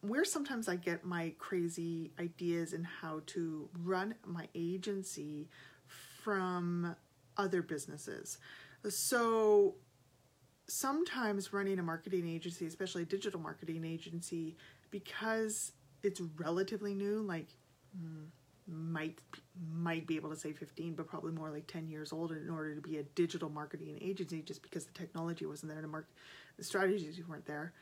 where sometimes I get my crazy ideas in how to run my agency from other businesses. So sometimes running a marketing agency, especially a digital marketing agency, because it's relatively new, like mm, might might be able to say 15 but probably more like 10 years old in order to be a digital marketing agency just because the technology wasn't there to mark the strategies weren't there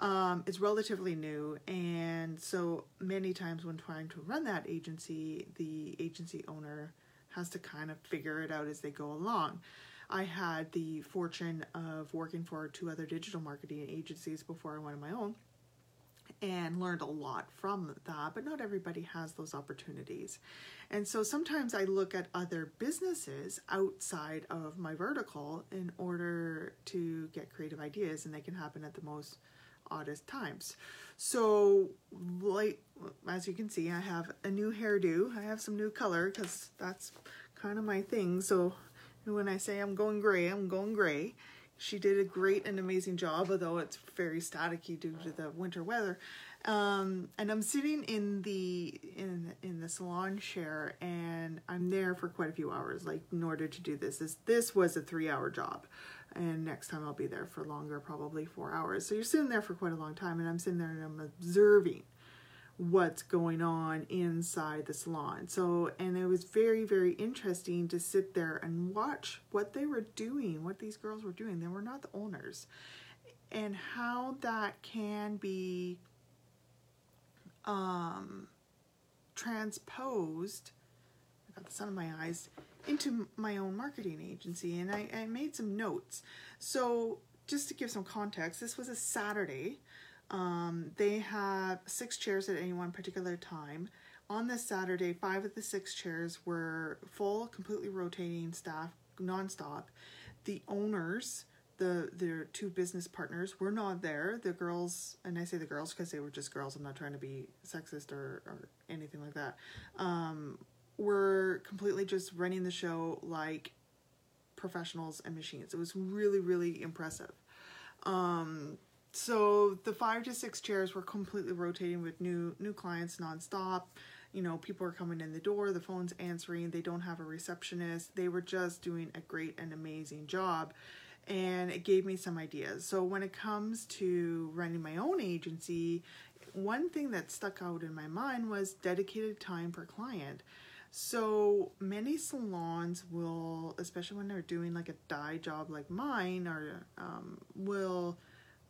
um, it's relatively new and so many times when trying to run that agency the agency owner has to kind of figure it out as they go along i had the fortune of working for two other digital marketing agencies before i went on my own and learned a lot from that, but not everybody has those opportunities. And so sometimes I look at other businesses outside of my vertical in order to get creative ideas, and they can happen at the most oddest times. So, like as you can see, I have a new hairdo. I have some new color because that's kind of my thing. So when I say I'm going gray, I'm going gray. She did a great and amazing job, although it's very staticky due to the winter weather. Um, and I'm sitting in the in in the salon chair, and I'm there for quite a few hours, like in order to do this. This this was a three hour job, and next time I'll be there for longer, probably four hours. So you're sitting there for quite a long time, and I'm sitting there and I'm observing what's going on inside the salon. So, and it was very, very interesting to sit there and watch what they were doing, what these girls were doing. They were not the owners, and how that can be um, transposed. Got the sun in my eyes into my own marketing agency, and I, I made some notes. So, just to give some context, this was a Saturday. Um, they have six chairs at any one particular time. On this Saturday, five of the six chairs were full, completely rotating staff, nonstop. The owners, the their two business partners, were not there. The girls, and I say the girls because they were just girls. I'm not trying to be sexist or, or anything like that. Um, were completely just running the show like professionals and machines. It was really, really impressive. Um, so the five to six chairs were completely rotating with new new clients nonstop. You know, people are coming in the door, the phone's answering, they don't have a receptionist. They were just doing a great and amazing job. And it gave me some ideas. So when it comes to running my own agency, one thing that stuck out in my mind was dedicated time per client. So many salons will, especially when they're doing like a dye job like mine, or um, will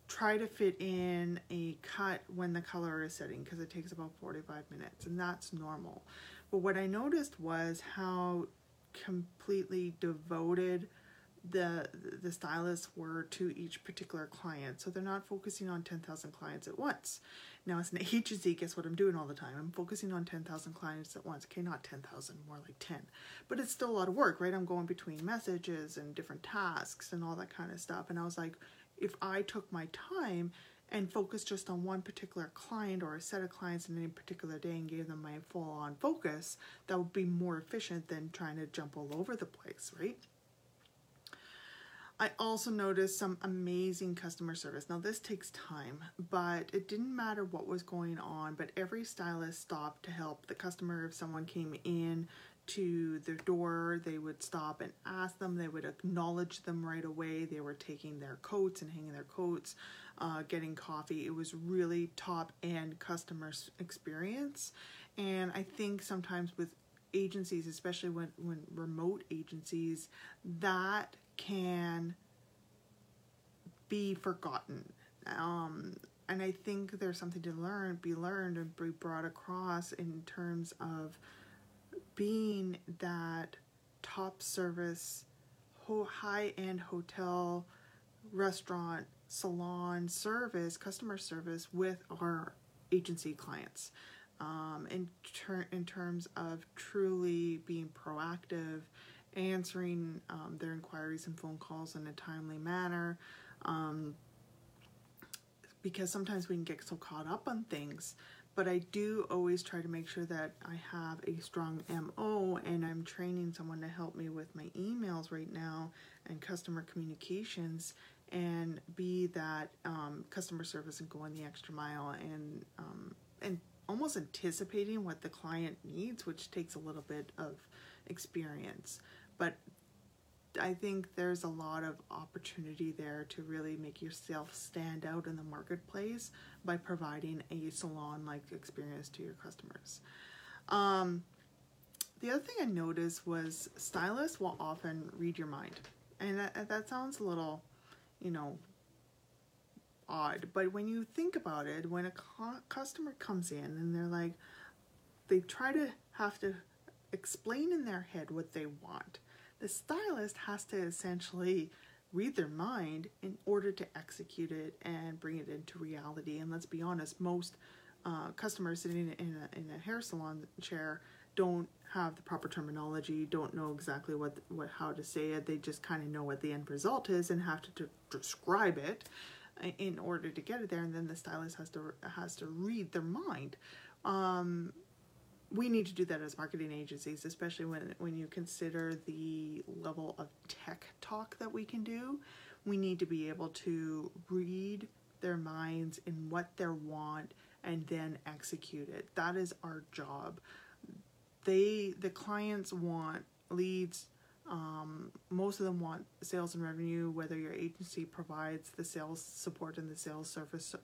try to fit in a cut when the color is setting because it takes about 45 minutes and that's normal. But what I noticed was how completely devoted the the stylists were to each particular client. So they're not focusing on 10,000 clients at once. Now as an agency, guess what I'm doing all the time? I'm focusing on 10,000 clients at once. Okay, not 10,000, more like 10. But it's still a lot of work, right? I'm going between messages and different tasks and all that kind of stuff. And I was like, if I took my time and focused just on one particular client or a set of clients in any particular day and gave them my full on focus, that would be more efficient than trying to jump all over the place, right? I also noticed some amazing customer service. Now, this takes time, but it didn't matter what was going on, but every stylist stopped to help the customer if someone came in to their door, they would stop and ask them. They would acknowledge them right away. They were taking their coats and hanging their coats, uh, getting coffee. It was really top end customer experience. And I think sometimes with agencies, especially when, when remote agencies, that can be forgotten. Um, and I think there's something to learn, be learned, and be brought across in terms of being that top service, high end hotel, restaurant, salon service, customer service with our agency clients. Um, in, ter- in terms of truly being proactive, answering um, their inquiries and phone calls in a timely manner. Um, because sometimes we can get so caught up on things but I do always try to make sure that I have a strong MO and I'm training someone to help me with my emails right now and customer communications and be that um, customer service and going the extra mile and um, and almost anticipating what the client needs, which takes a little bit of experience. But I think there's a lot of opportunity there to really make yourself stand out in the marketplace by providing a salon like experience to your customers. Um, the other thing I noticed was stylists will often read your mind. And that, that sounds a little, you know, odd. But when you think about it, when a cu- customer comes in and they're like, they try to have to explain in their head what they want the stylist has to essentially read their mind in order to execute it and bring it into reality. And let's be honest, most uh, customers sitting in a, in a hair salon chair don't have the proper terminology, don't know exactly what what how to say it. They just kind of know what the end result is and have to, describe it in order to get it there. And then the stylist has to has to read their mind. Um, we need to do that as marketing agencies, especially when when you consider the level of tech talk that we can do. We need to be able to read their minds in what they want and then execute it. That is our job. They the clients want leads. Um, most of them want sales and revenue, whether your agency provides the sales support and the sales service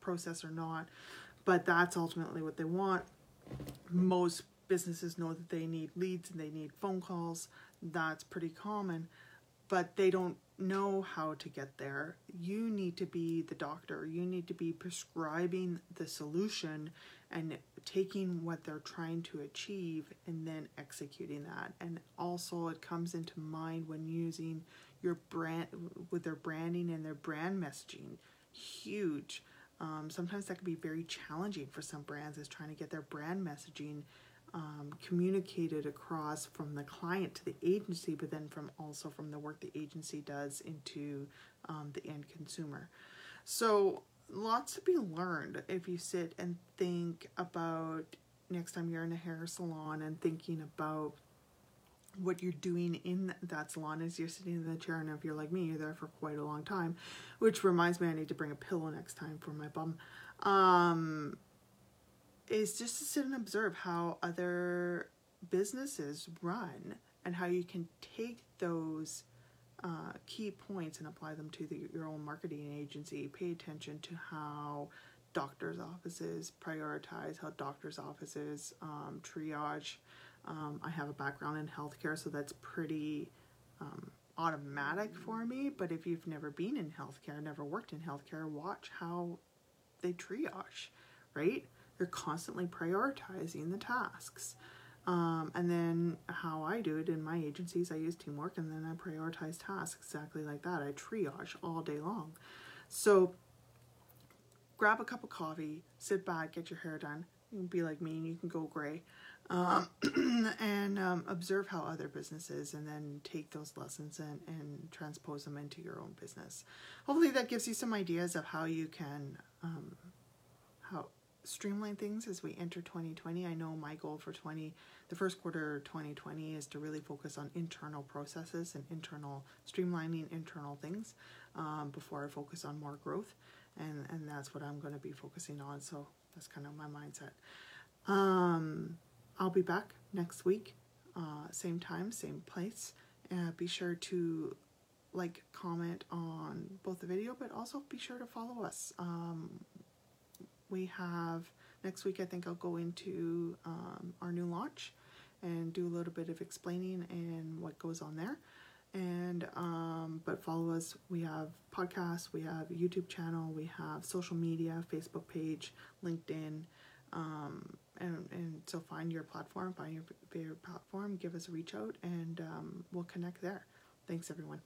process or not. But that's ultimately what they want most businesses know that they need leads and they need phone calls. That's pretty common, but they don't know how to get there. You need to be the doctor. You need to be prescribing the solution and taking what they're trying to achieve and then executing that. And also, it comes into mind when using your brand with their branding and their brand messaging. Huge. Um, sometimes that can be very challenging for some brands is trying to get their brand messaging um, communicated across from the client to the agency, but then from also from the work the agency does into um, the end consumer. So lots to be learned if you sit and think about next time you're in a hair salon and thinking about what you're doing in that salon is you're sitting in the chair and if you're like me you're there for quite a long time which reminds me i need to bring a pillow next time for my bum um, is just to sit and observe how other businesses run and how you can take those uh, key points and apply them to the, your own marketing agency pay attention to how doctors offices prioritize how doctors offices um, triage um, I have a background in healthcare, so that's pretty um, automatic for me. But if you've never been in healthcare, never worked in healthcare, watch how they triage, right? They're constantly prioritizing the tasks. Um, and then how I do it in my agencies, I use teamwork and then I prioritize tasks exactly like that. I triage all day long. So grab a cup of coffee, sit back, get your hair done. You can be like me and you can go gray um, and um, observe how other businesses and then take those lessons and, and transpose them into your own business hopefully that gives you some ideas of how you can um, streamline things as we enter 2020 i know my goal for 20 the first quarter 2020 is to really focus on internal processes and internal streamlining internal things um, before i focus on more growth and and that's what i'm going to be focusing on so that's kind of my mindset um, I'll be back next week, uh, same time, same place. Uh, be sure to like, comment on both the video, but also be sure to follow us. Um, we have next week. I think I'll go into um, our new launch and do a little bit of explaining and what goes on there. And um, but follow us. We have podcasts. We have YouTube channel. We have social media, Facebook page, LinkedIn. Um, and, and so find your platform, find your favorite platform, give us a reach out, and um, we'll connect there. Thanks, everyone.